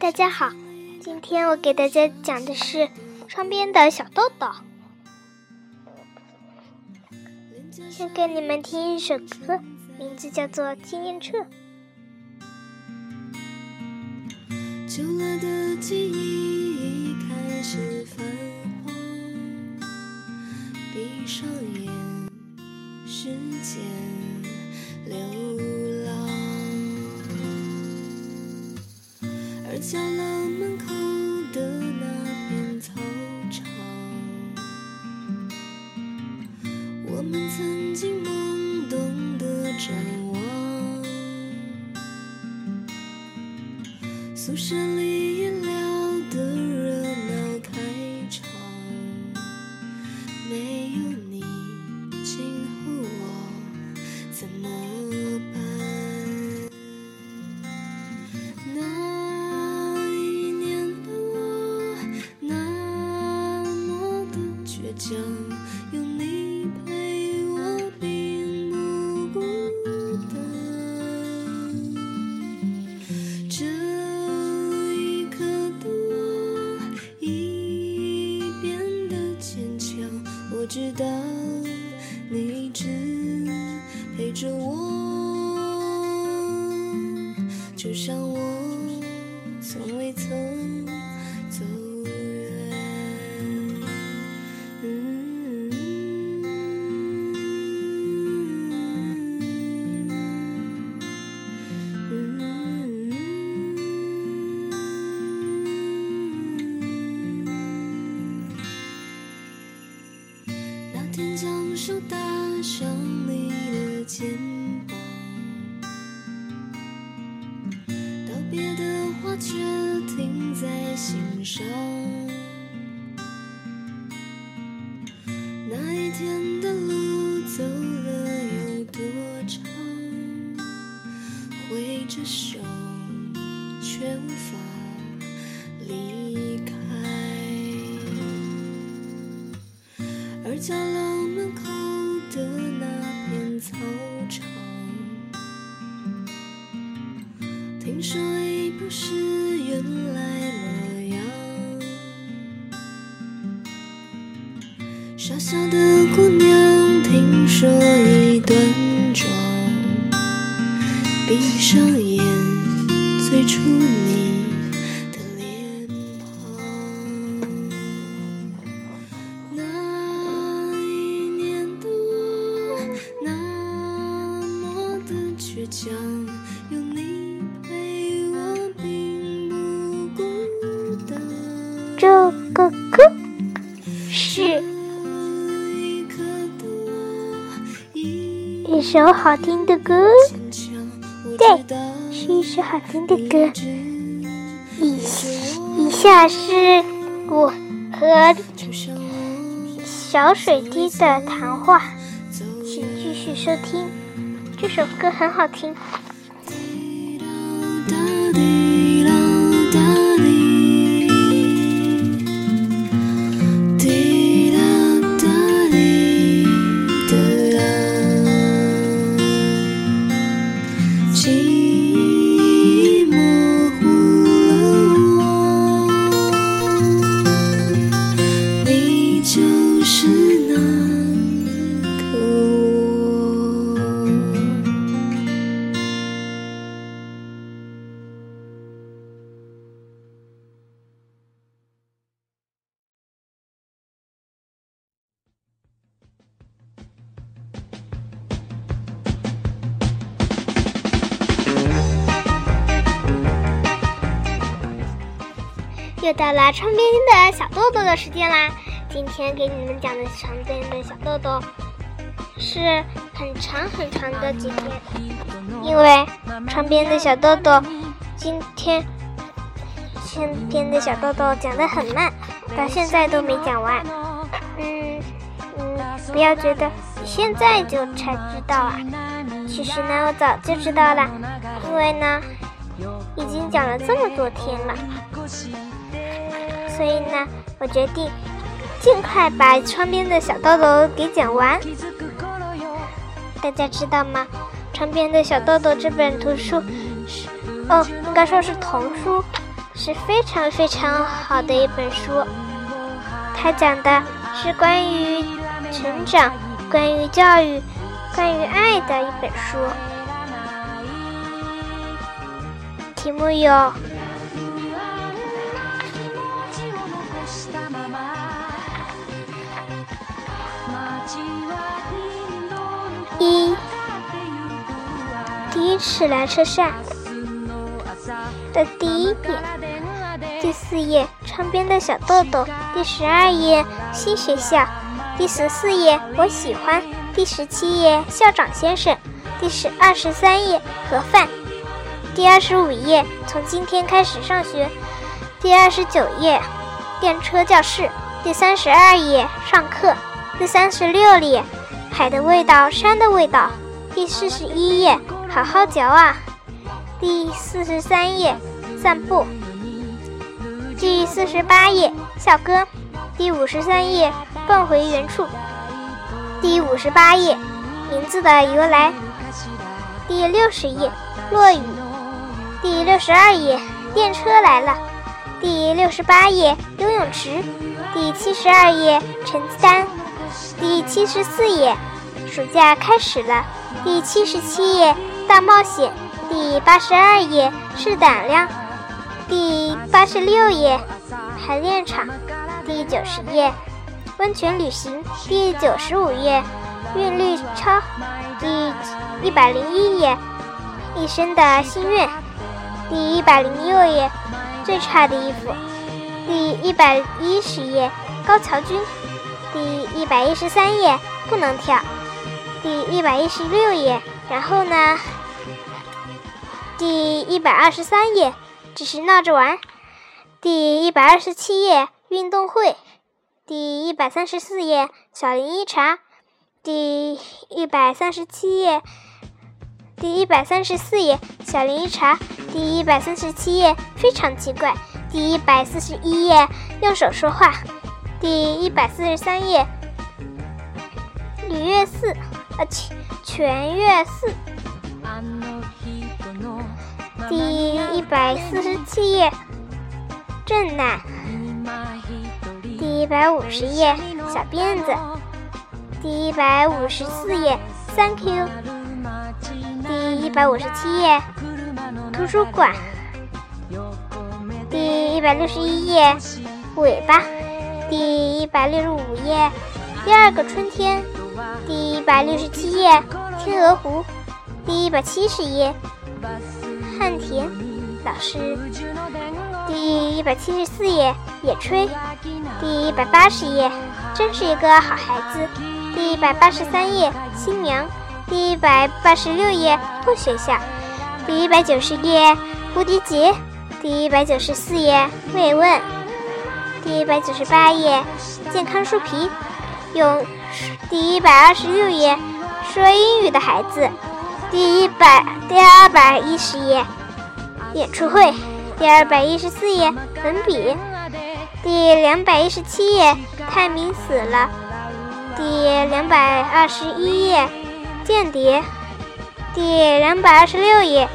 大家好，今天我给大家讲的是窗边的小豆豆。先给你们听一首歌，名字叫做《纪念册》。旧了的记忆开始泛黄，闭上眼，时间流浪，而角落门口的那片操场，我们曾经懵懂的展望。宿舍里将着手却无法离开。而角落门口的那片操场，听说已不是原来模样。傻笑的姑娘，听说闭上眼，最初你的脸庞。那一年的我那么的倔强，有你陪我并不孤单。这个歌是一首好听的歌，好听的歌。以以下是我和小水滴的谈话，请继续收听。这首歌很好听。了窗边的小豆豆的时间啦！今天给你们讲的窗边的小豆豆是很长很长的几天，因为窗边的小豆豆今天窗边的小豆豆讲的很慢，到现在都没讲完。嗯嗯，不要觉得现在就才知道啊，其实呢我早就知道了，因为呢已经讲了这么多天了。所以呢，我决定尽快把窗边的小豆豆给讲完。大家知道吗？《窗边的小豆豆》这本图书是，哦，应该说是童书，是非常非常好的一本书。它讲的是关于成长、关于教育、关于爱的一本书。题目有。一，第一次来车站的第一遍，第四页窗边的小豆豆，第十二页新学校，第十四页我喜欢，第十七页校长先生，第十二十三页盒饭，第二十五页从今天开始上学，第二十九页电车教室，第三十二页上课，第三十六页。海的味道，山的味道。第四十一页，好好嚼啊。第四十三页，散步。第四十八页，校歌。第五十三页，放回原处。第五十八页，名字的由来。第六十页，落雨。第六十二页，电车来了。第六十八页，游泳池。第七十二页，成绩单。第七十四页。暑假开始了，第七十七页大冒险，第八十二页试胆量，第八十六页排练场，第九十页温泉旅行，第九十五页韵律操，第一百零一页一生的心愿，第一百零六页最差的衣服，第一百一十页高桥君，一百一十三页不能跳。第一百一十六页，然后呢？第一百二十三页，只是闹着玩。第一百二十七页，运动会。第一百三十四页，小林一茶。第一百三十七页，第一百三十四页，小林一茶。第一百三十七页，非常奇怪。第一百四十一页，用手说话。第一百四十三页，吕月寺。呃，全全月四，第一百四十七页，正南，第一百五十页，小辫子，第一百五十四页，Thank you，第一百五十七页，图书馆，第一百六十一页，尾巴，第一百六十五页，第二个春天。第一百六十七页，天鹅湖。第一百七十页，汉田老师。第一百七十四页，野炊。第一百八十页，真是一个好孩子。第一百八十三页，新娘。第一百八十六页，破学校。第一百九十页，蝴蝶结。第一百九十四页，慰问。第一百九十八页，健康树皮。用。第一百二十六页，说英语的孩子。第一百第二百一十页，演出会。第二百一十四页，粉笔。第两百一十七页，泰明死了。第两百二十一页，间谍。第两百二十六页，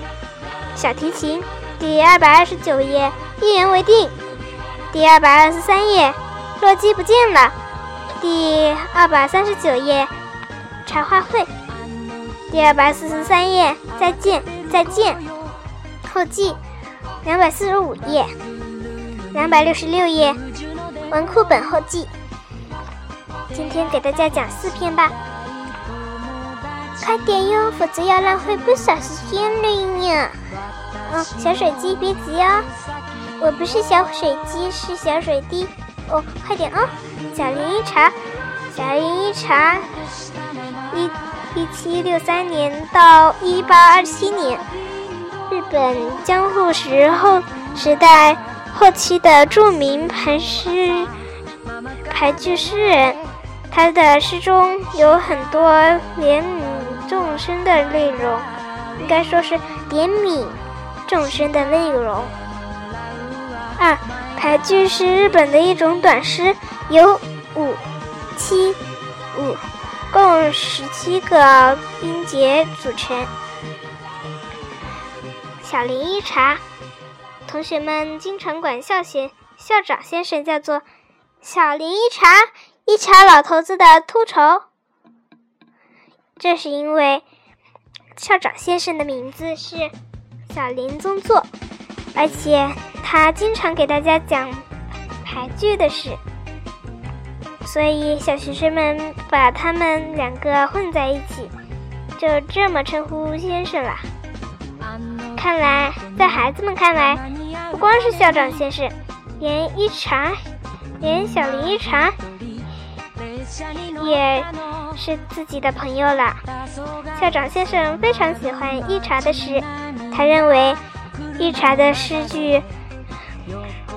小提琴。第二百二十九页，一言为定。第二百二十三页，洛基不见了。第二百三十九页，茶话会。第二百四十三页，再见，再见。后记，两百四十五页，两百六十六页，文库本后记。今天给大家讲四篇吧，快点哟，否则要浪费不少时间了呀。嗯，小水鸡别急哦，我不是小水鸡，是小水滴。哦，快点哦！小林一茶，小林一茶，一一七六三年到一八二七年，日本江户时后时代后期的著名排诗排句诗人。他的诗中有很多怜悯众生的内容，应该说是怜悯众生的内容。二。排句是日本的一种短诗，由五、七、五共十七个音节组成。小林一茶，同学们经常管校先校长先生叫做小林一茶，一茶老头子的秃头。这是因为校长先生的名字是小林宗作，而且他经常给大家讲牌剧的事，所以小学生们把他们两个混在一起，就这么称呼先生了。看来，在孩子们看来，不光是校长先生，连一茶，连小林一茶，也是自己的朋友了。校长先生非常喜欢一茶的诗，他认为一茶的诗句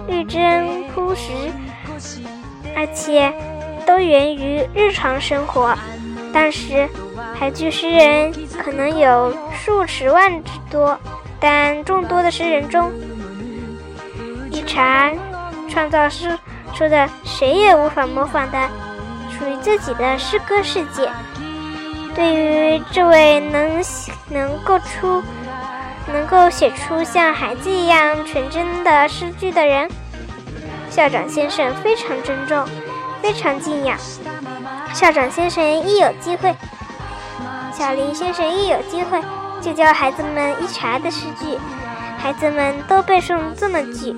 率真朴实，而且都源于日常生活。当时，俳句诗人可能有数十万之多。但众多的诗人中，一茶创造诗出的谁也无法模仿的属于自己的诗歌世界。对于这位能能够出能够写出像孩子一样纯真的诗句的人，校长先生非常尊重，非常敬仰。校长先生一有机会，小林先生一有机会。就教孩子们一茬的诗句，孩子们都背诵这么句，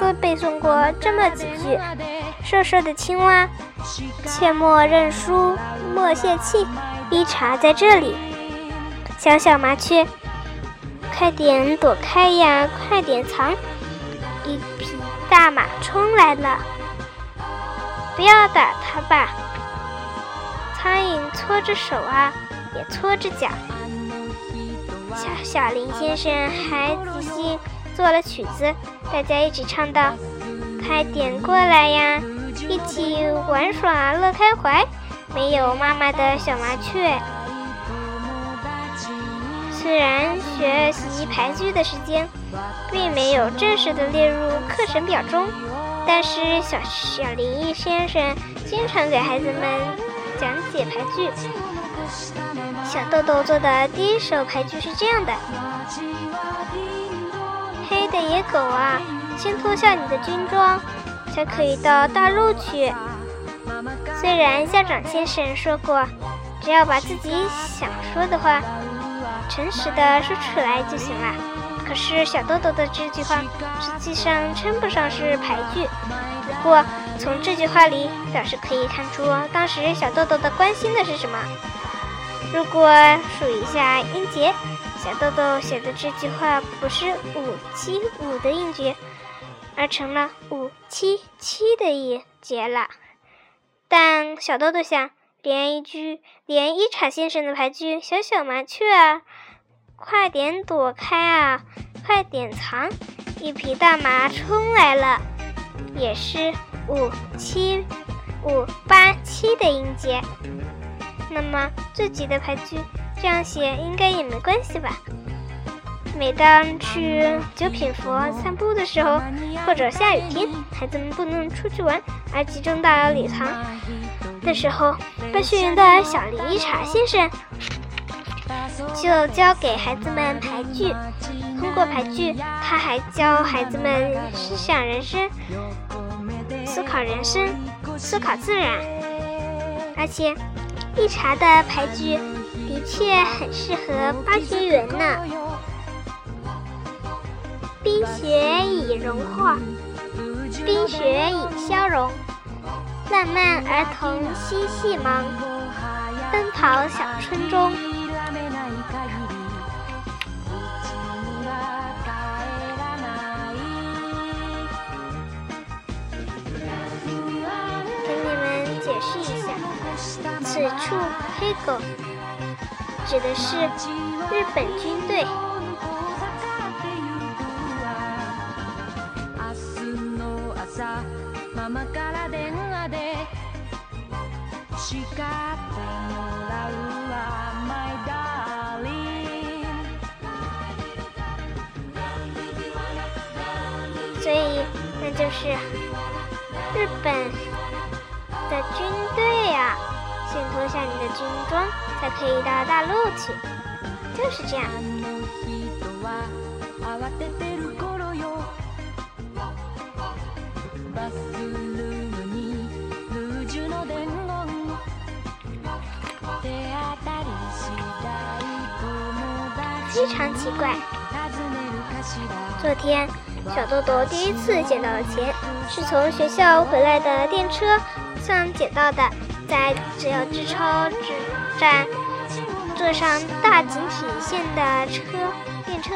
都背诵过这么几句。瘦瘦的青蛙，切莫认输，莫泄气，一茬在这里。小小麻雀，快点躲开呀，快点藏，一匹大马冲来了，不要打它吧。苍蝇搓着手啊，也搓着脚。小小林先生还仔细做了曲子，大家一起唱道：“快点过来呀，一起玩耍乐开怀。”没有妈妈的小麻雀。虽然学习排句的时间并没有正式的列入课程表中，但是小小林一先生经常给孩子们讲解排句。小豆豆做的第一首牌句是这样的：黑的野狗啊，先脱下你的军装，才可以到大陆去。虽然校长先生说过，只要把自己想说的话诚实的说出来就行了，可是小豆豆的这句话实际上称不上是排句。不过从这句话里，倒是可以看出当时小豆豆的关心的是什么。如果数一下音节，小豆豆写的这句话不是五七五的音节，而成了五七七的音节了。但小豆豆想，连一句连一茶先生的牌句“小小麻雀啊，快点躲开啊，快点藏，一匹大马冲来了”，也是五七五八七的音节。那么自己的牌句这样写应该也没关系吧？每当去九品佛散步的时候，或者下雨天，孩子们不能出去玩，而集中到礼堂的时候，被训员的小林一茶先生就教给孩子们排句。通过排句，他还教孩子们思想人生、思考人生、思考自然，而且。一茶的牌句的确很适合巴学园呢。冰雪已融化，冰雪已消融，浪漫儿童嬉戏忙，奔跑小村中。给你们解释一下。此处“黑狗”指的是日本军队。所以，那就是日本的军队啊。先脱下你的军装，才可以到大陆去。就是这样。非常奇怪，昨天小豆豆第一次捡到了钱，是从学校回来的电车上捡到的，在只要支超站坐上大井体线的车电车，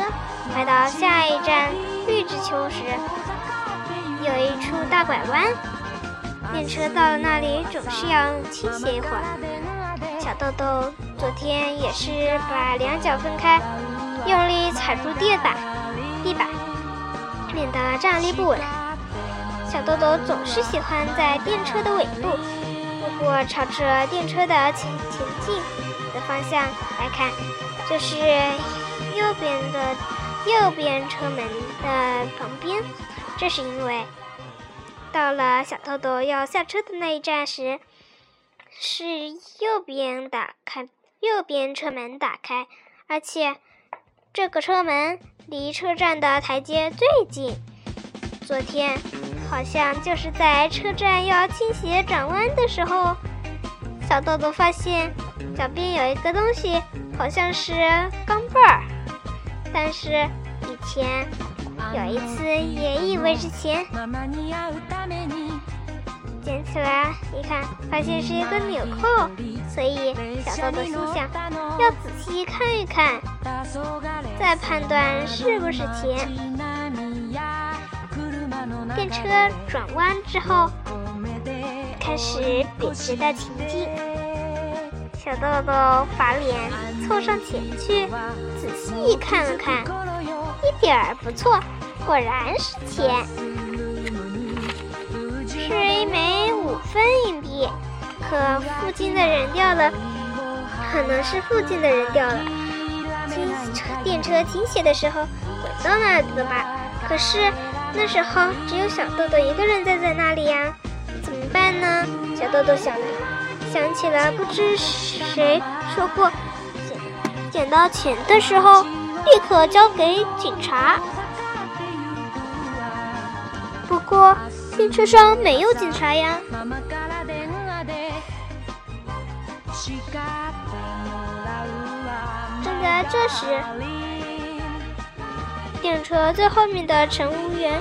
快到下一站绿之丘时，有一处大拐弯，电车到了那里总是要倾斜一会儿。小豆豆昨天也是把两脚分开。用力踩住地板，地板，免得站立不稳。小豆豆总是喜欢在电车的尾部，如果朝着电车的前前进的方向来看，就是右边的右边车门的旁边。这是因为到了小豆豆要下车的那一站时，是右边打开，右边车门打开，而且。这个车门离车站的台阶最近。昨天好像就是在车站要倾斜转弯的时候，小豆豆发现脚边有一个东西，好像是钢镚儿。但是以前有一次也以为是钱，捡起来一看，发现是一个纽扣，所以小豆豆心想要仔细看一看。再判断是不是钱。电车转弯之后，开始笔直的前进。小豆豆把脸凑上前去，仔细看了看，一点儿不错，果然是钱，是一枚分硬币。可附近的人掉了，可能是附近的人掉了。电车停歇的时候，滚到那里的吧？可是那时候只有小豆豆一个人站在那里呀，怎么办呢？小豆豆想想起了不知谁说过，捡捡到钱的时候立刻交给警察。不过电车上没有警察呀。正在这时，电车最后面的乘务员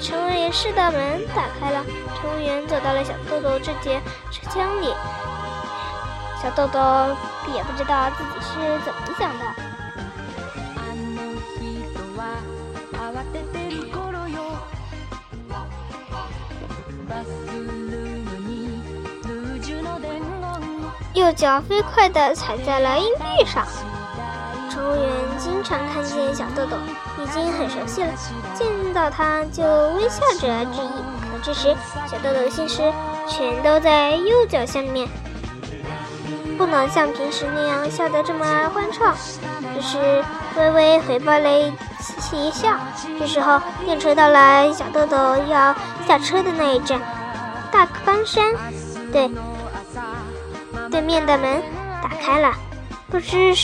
乘务员室的门打开了，乘务员走到了小豆豆这节车厢里。小豆豆也不知道自己是怎么想的。右脚飞快地踩在了硬币上。乘务员经常看见小豆豆，已经很熟悉了，见到他就微笑着致意。可这时，小豆豆的心思全都在右脚下面，不能像平时那样笑得这么欢畅，只是微微回报了一笑。这时候，电车到了小豆豆要下车的那一站——大冈山。对。对面的门打开了，不知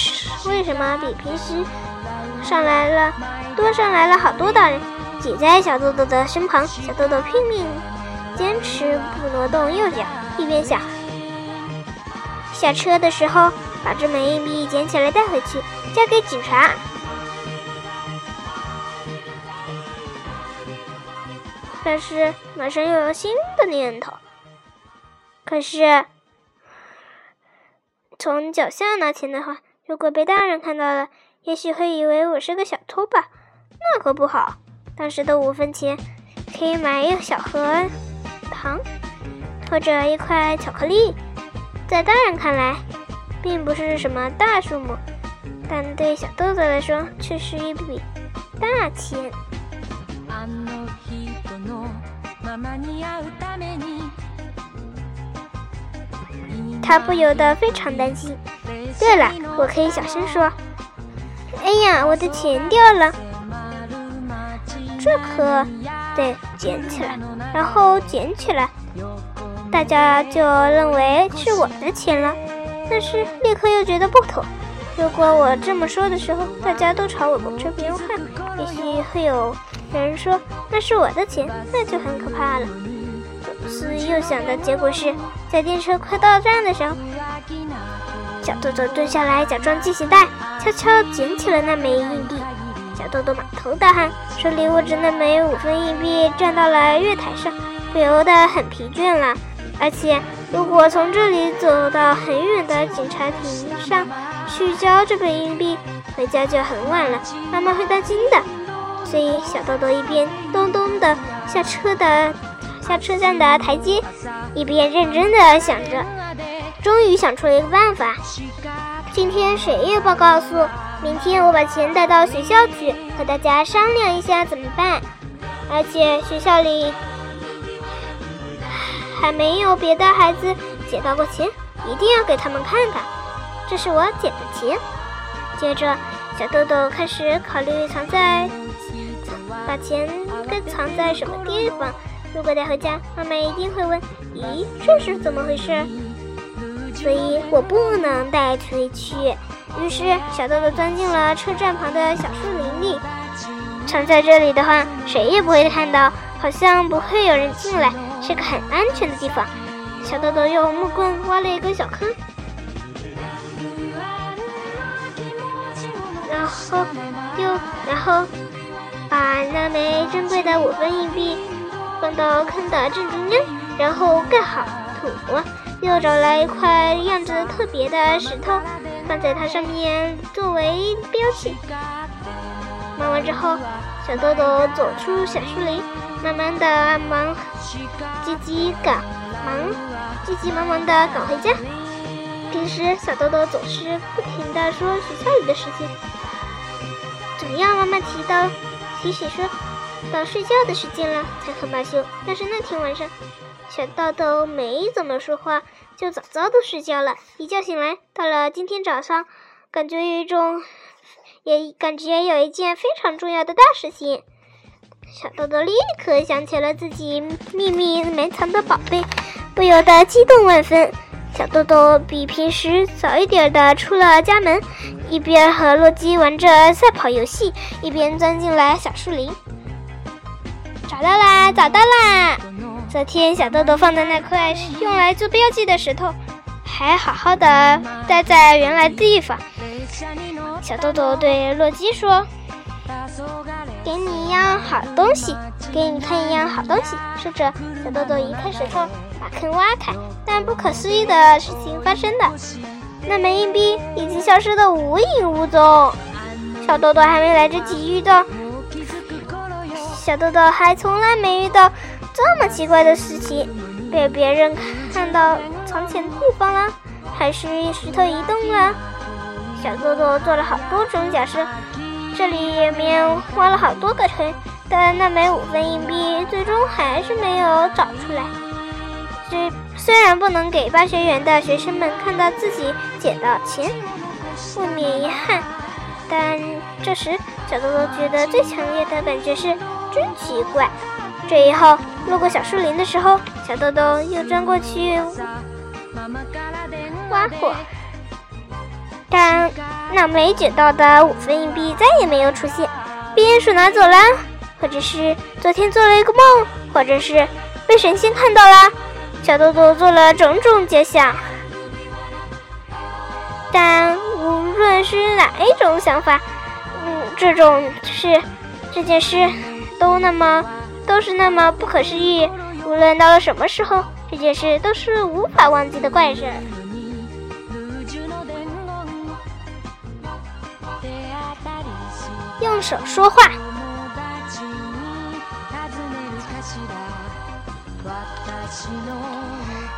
为什么比平时上来了多上来了好多大人，挤在小豆豆的身旁。小豆豆拼命坚持不挪动右脚，一边想：下车的时候把这枚硬币捡起来带回去，交给警察。但是马上又有新的念头，可是。从脚下拿钱的话，如果被大人看到了，也许会以为我是个小偷吧？那可不好。当时的五分钱可以买一小盒糖，或者一块巧克力，在大人看来，并不是什么大数目，但对小豆豆来说，却是一笔大钱。他不由得非常担心。对了，我可以小声说：“哎呀，我的钱掉了！”这可得捡起来，然后捡起来，大家就认为是我的钱了。但是立刻又觉得不妥。如果我这么说的时候，大家都朝我这边看，也许会有人说那是我的钱，那就很可怕了。思又想的结果是，在电车快到站的时候，小豆豆蹲下来假装系鞋带，悄悄捡起了那枚硬币。小豆豆满头大汗，手里握着那枚五分硬币，站到了月台上，不由得很疲倦了。而且，如果从这里走到很远的警察亭上去交这本硬币，回家就很晚了，妈妈会担心的。所以，小豆豆一边咚咚的下车的下车站的台阶，一边认真的想着，终于想出了一个办法。今天谁也不告诉。明天我把钱带到学校去，和大家商量一下怎么办。而且学校里还没有别的孩子捡到过钱，一定要给他们看看，这是我捡的钱。接着，小豆豆开始考虑藏在把钱该藏在什么地方。如果带回家，妈妈一定会问：“咦，这是怎么回事？”所以我不能带回去。于是，小豆豆钻进了车站旁的小树林里。藏在这里的话，谁也不会看到，好像不会有人进来，是个很安全的地方。小豆豆用木棍挖了一个小坑，然后又然后把那枚珍贵的五分硬币放到坑的正中央，然后盖好土，又找来一块样子特别的石头。放在它上面作为标记。忙完之后，小豆豆走出小树林，慢慢的忙，急急赶忙，急急忙忙的赶回家。平时小豆豆总是不停的说学校里的事情，怎么样妈妈提到提醒说到睡觉的时间了才肯罢休。但是那天晚上，小豆豆没怎么说话。就早早的睡觉了。一觉醒来，到了今天早上，感觉有一种，也感觉有一件非常重要的大事情。小豆豆立刻想起了自己秘密埋藏的宝贝，不由得激动万分。小豆豆比平时早一点的出了家门，一边和洛基玩着赛跑游戏，一边钻进了小树林。找到啦！找到啦！昨天小豆豆放的那块用来做标记的石头，还好好的待在原来的地方。小豆豆对洛基说：“给你一样好东西，给你看一样好东西。”说着，小豆豆移开石头，把坑挖开。但不可思议的事情发生了，那枚硬币已经消失的无影无踪。小豆豆还没来得及遇到，小豆豆还从来没遇到。这么奇怪的事情，被别人看到藏钱的地方了，还是石头移动了？小豆豆做了好多种假设，这里面挖了好多个坑，但那枚五分硬币最终还是没有找出来。虽虽然不能给巴学园的学生们看到自己捡到钱，不免遗憾，但这时小豆豆觉得最强烈的感觉是真奇怪。这以后，路过小树林的时候，小豆豆又钻过去挖过，但那没捡到的五分硬币再也没有出现。鼹鼠拿走了，或者是昨天做了一个梦，或者是被神仙看到了。小豆豆做了种种假想，但无论是哪一种想法，嗯，这种事，这件事都那么。都是那么不可思议，无论到了什么时候，这件事都是无法忘记的怪事。用手说话。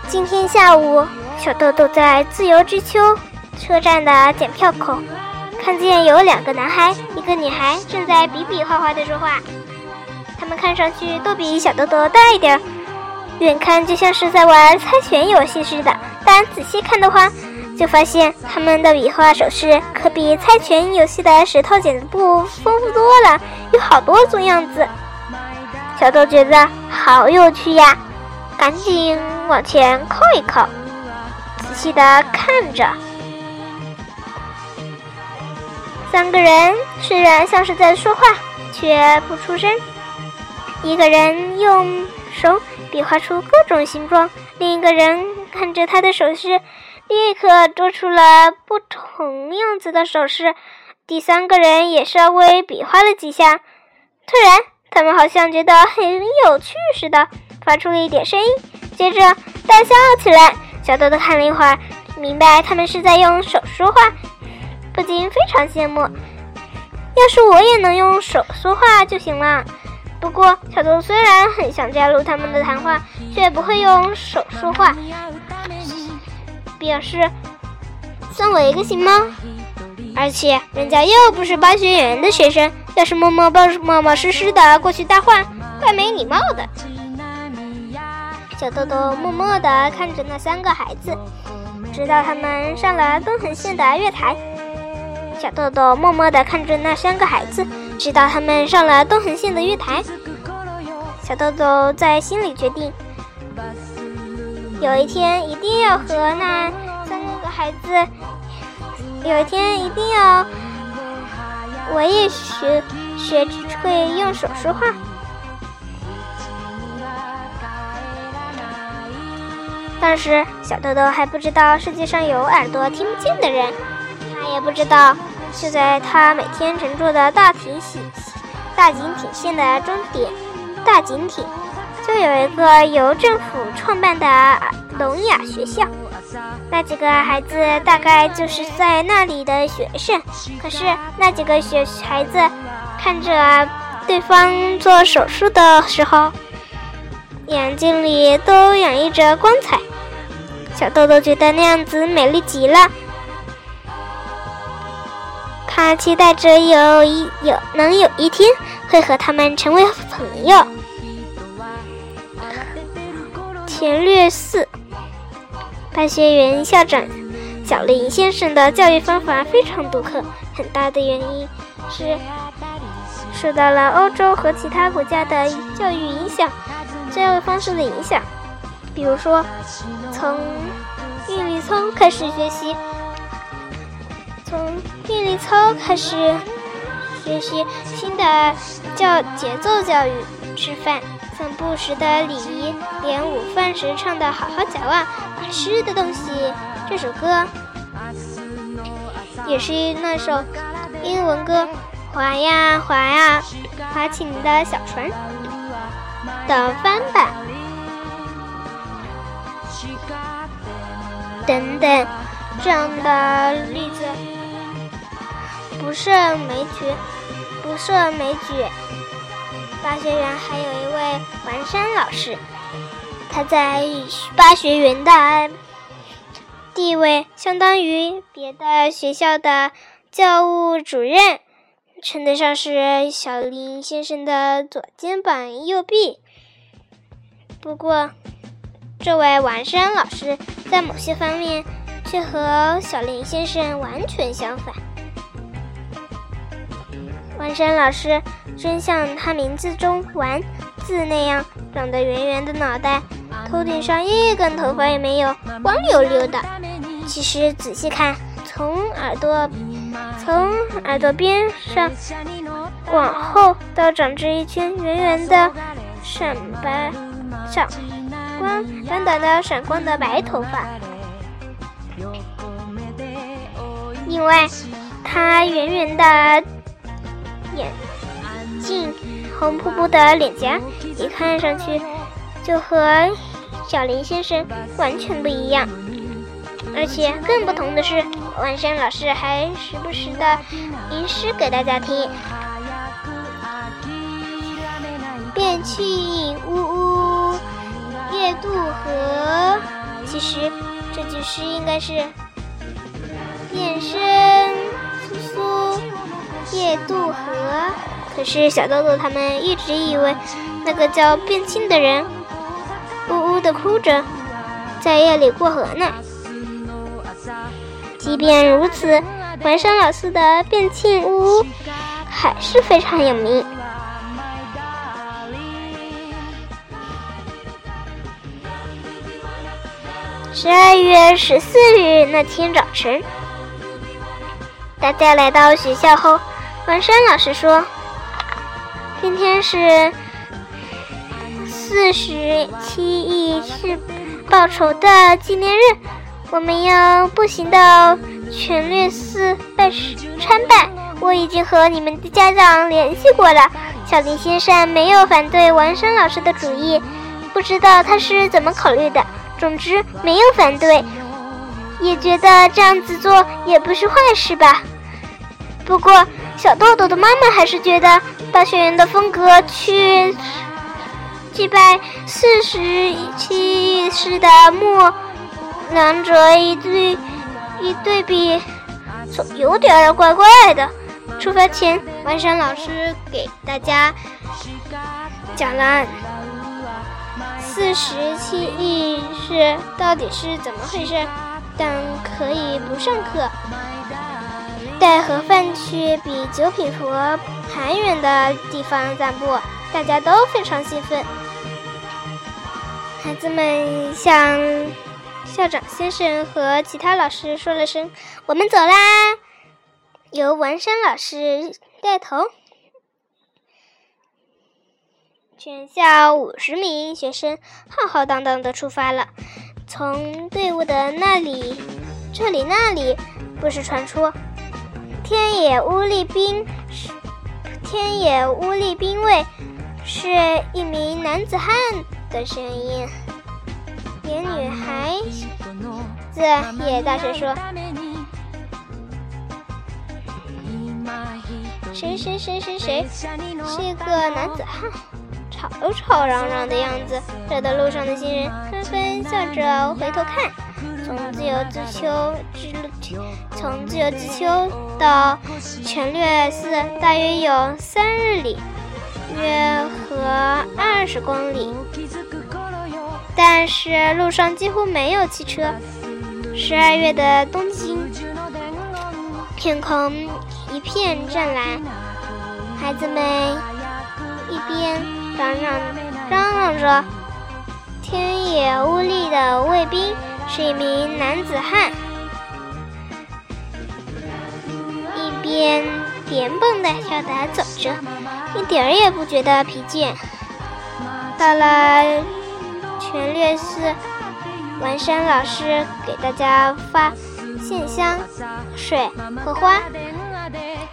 今天下午，小豆豆在自由之丘车站的检票口，看见有两个男孩，一个女孩正在比比划划的说话。们看上去都比小豆豆大一点儿，远看就像是在玩猜拳游戏似的。但仔细看的话，就发现他们的比划手势可比猜拳游戏的石头剪子布丰富多了，有好多种样子。小豆觉得好有趣呀，赶紧往前靠一靠，仔细的看着。三个人虽然像是在说话，却不出声。一个人用手比划出各种形状，另一个人看着他的手势，立刻做出了不同样子的手势。第三个人也稍微比划了几下，突然，他们好像觉得很有趣似的，发出了一点声音，接着大笑起来。小豆豆看了一会儿，明白他们是在用手说话，不禁非常羡慕。要是我也能用手说话就行了。不过，小豆虽然很想加入他们的谈话，却不会用手说话，表示算我一个行吗？而且人家又不是巴学园的学生，要是默默不冒冒失失的过去搭话，怪没礼貌的。小豆豆默默地看着那三个孩子，直到他们上了东横线的月台。小豆豆默默地看着那三个孩子，直到他们上了东横线的月台。小豆豆在心里决定，有一天一定要和那三个孩子。有一天一定要，我也学学会用手说话。当时小豆豆还不知道世界上有耳朵听不见的人，他也不知道，就在他每天乘坐的大挺线大井町线的终点大井町，就有一个由政府创办的聋哑学校。那几个孩子大概就是在那里的学生，可是那几个学孩子看着对方做手术的时候，眼睛里都洋溢着光彩。小豆豆觉得那样子美丽极了，他期待着有一有能有一天会和他们成为朋友。前略四。巴学园校长小林先生的教育方法非常独特，很大的原因是受到了欧洲和其他国家的教育影响、教育方式的影响。比如说，从韵律操开始学习，从韵律操开始学习新的教节奏教育，吃饭。散步时的礼仪，连午饭时唱的“好好嚼啊，把吃的东西”这首歌，也是那首英文歌《划呀划呀划起你的小船》的翻版。等等，这样的例子不胜枚举，不胜枚举。巴学园还有一位环山老师，他在巴学园的地位相当于别的学校的教务主任，称得上是小林先生的左肩膀右臂。不过，这位环山老师在某些方面却和小林先生完全相反。环山老师。真像他名字中“丸”字那样，长得圆圆的脑袋，头顶上一根头发也没有，光溜溜的。其实仔细看，从耳朵从耳朵边上往后，到长着一圈圆圆的、闪白、闪光、短短的、闪光的白头发。另外，他圆圆的眼。镜红扑扑的脸颊，一看上去就和小林先生完全不一样。而且更不同的是，万山老师还时不时的吟诗给大家听：“便去呜呜，夜渡河。”其实这句诗应该是“变声苏苏，夜渡河”。可是小豆豆他们一直以为那个叫变庆的人呜呜的哭着，在夜里过河呢。即便如此，文山老师的变庆呜呜还是非常有名。十二月十四日那天早晨，大家来到学校后，文山老师说。今天是四十七义士报仇的纪念日，我们要步行到全略寺拜参拜。我已经和你们的家长联系过了，小林先生没有反对王山老师的主意，不知道他是怎么考虑的。总之没有反对，也觉得这样子做也不是坏事吧。不过小豆豆的妈妈还是觉得大学园的风格去祭拜四十七世的墓，两者一对一对比，有点怪怪的。出发前，万山老师给大家讲了四十七义士到底是怎么回事，但可以不上课，带盒饭去比九品佛还远的地方散步，大家都非常兴奋。孩子们向校长先生和其他老师说了声“我们走啦”。由文山老师带头，全校五十名学生浩浩荡荡的出发了。从队伍的那里、这里、那里，不时传出“天野乌力兵是”，天野乌力兵卫是一名男子汉的声音，连女孩子也大声说。谁谁谁谁谁是一个男子汉，吵吵嚷嚷的样子，惹得路上的行人纷纷笑着回头看。从自由之丘之从自由之丘到全略寺大约有三日里，约合二十公里，但是路上几乎没有汽车。十二月的东京，天空。一片湛蓝，孩子们一边嚷嚷嚷嚷着，天野乌力的卫兵是一名男子汉，一边连蹦带跳的走着，一点儿也不觉得疲倦。到了全略寺，完山老师给大家发线香、水和花。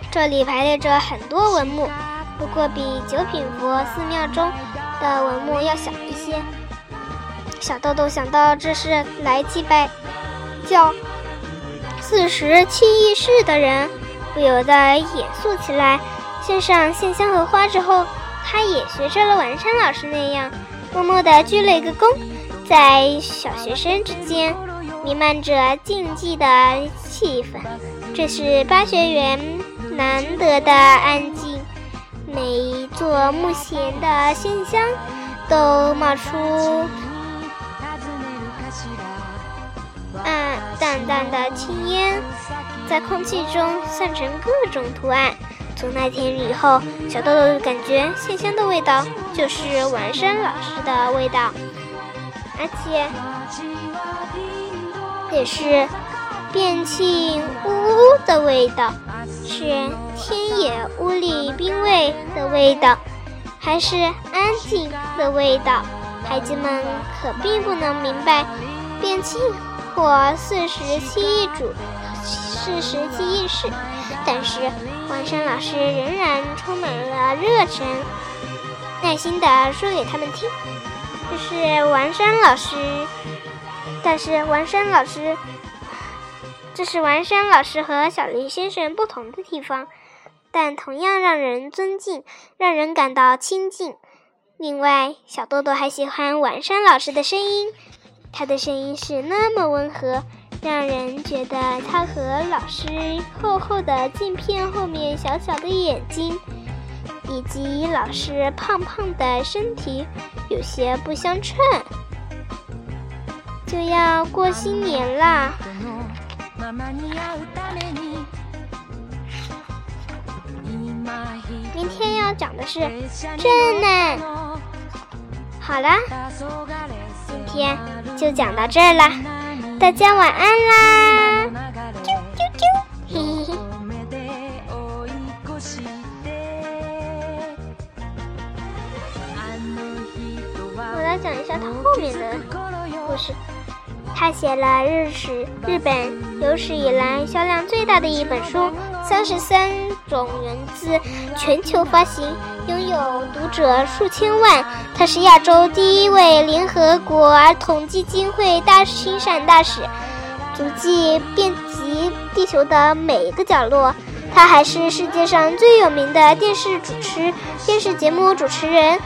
这里排列着很多文物，不过比九品佛寺庙中的文物要小一些。小豆豆想到这是来祭拜叫四十七义士的人，不由得严肃起来。献上线香和花之后，他也学着了完山老师那样，默默地鞠了一个躬。在小学生之间弥漫着禁忌的气氛，这是八学园。难得的安静，每一座木弦的线香都冒出暗淡淡的青烟，在空气中散成各种图案。从那天以后，小豆豆感觉线香的味道就是完山老师的味道，而且也是变气呜呜的味道。是天野屋里冰卫的味道，还是安静的味道？孩子们可并不能明白变气我四十七组、四十七义士，但是王山老师仍然充满了热忱，耐心地说给他们听。这是王山老师，但是王山老师。这是王山老师和小林先生不同的地方，但同样让人尊敬，让人感到亲近。另外，小豆豆还喜欢王山老师的声音，他的声音是那么温和，让人觉得他和老师厚厚的镜片后面小小的眼睛，以及老师胖胖的身体有些不相称。就要过新年啦！明天要讲的是震难。好啦，今天就讲到这儿了，大家晚安啦！啾啾啾，嘿嘿嘿。我来 a little bit let downi'm not a real 三十三种源自，全球发行，拥有读者数千万。他是亚洲第一位联合国儿童基金会大亲善大使，足迹遍及地球的每一个角落。他还是世界上最有名的电视主持电视节目主持人，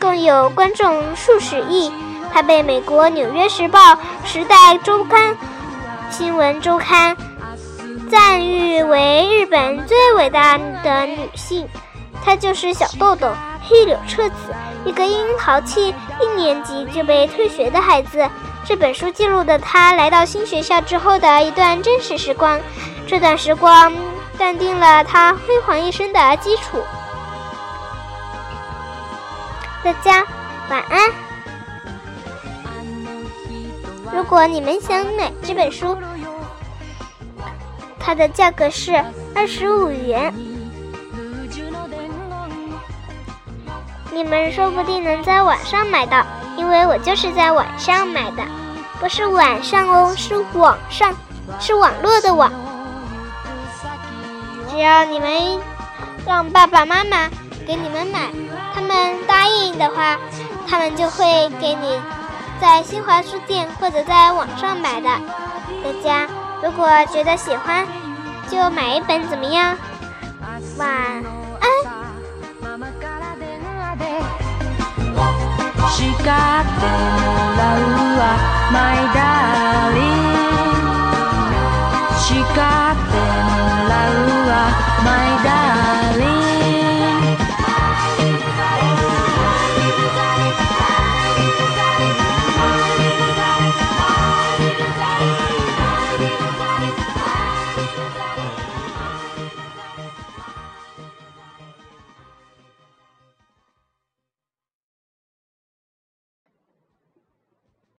共有观众数十亿。他被美国《纽约时报》《时代周刊》《新闻周刊》赞誉为日本最伟大的女性。她就是小豆豆黑柳彻子，一个因淘气一年级就被退学的孩子。这本书记录的她来到新学校之后的一段真实时光，这段时光奠定了她辉煌一生的基础。大家晚安。如果你们想买这本书，它的价格是二十五元。你们说不定能在网上买到，因为我就是在网上买的，不是晚上哦，是网上，是网络的网。只要你们让爸爸妈妈给你们买，他们答应的话，他们就会给你。在新华书店或者在网上买的，大家如果觉得喜欢，就买一本怎么样？晚安。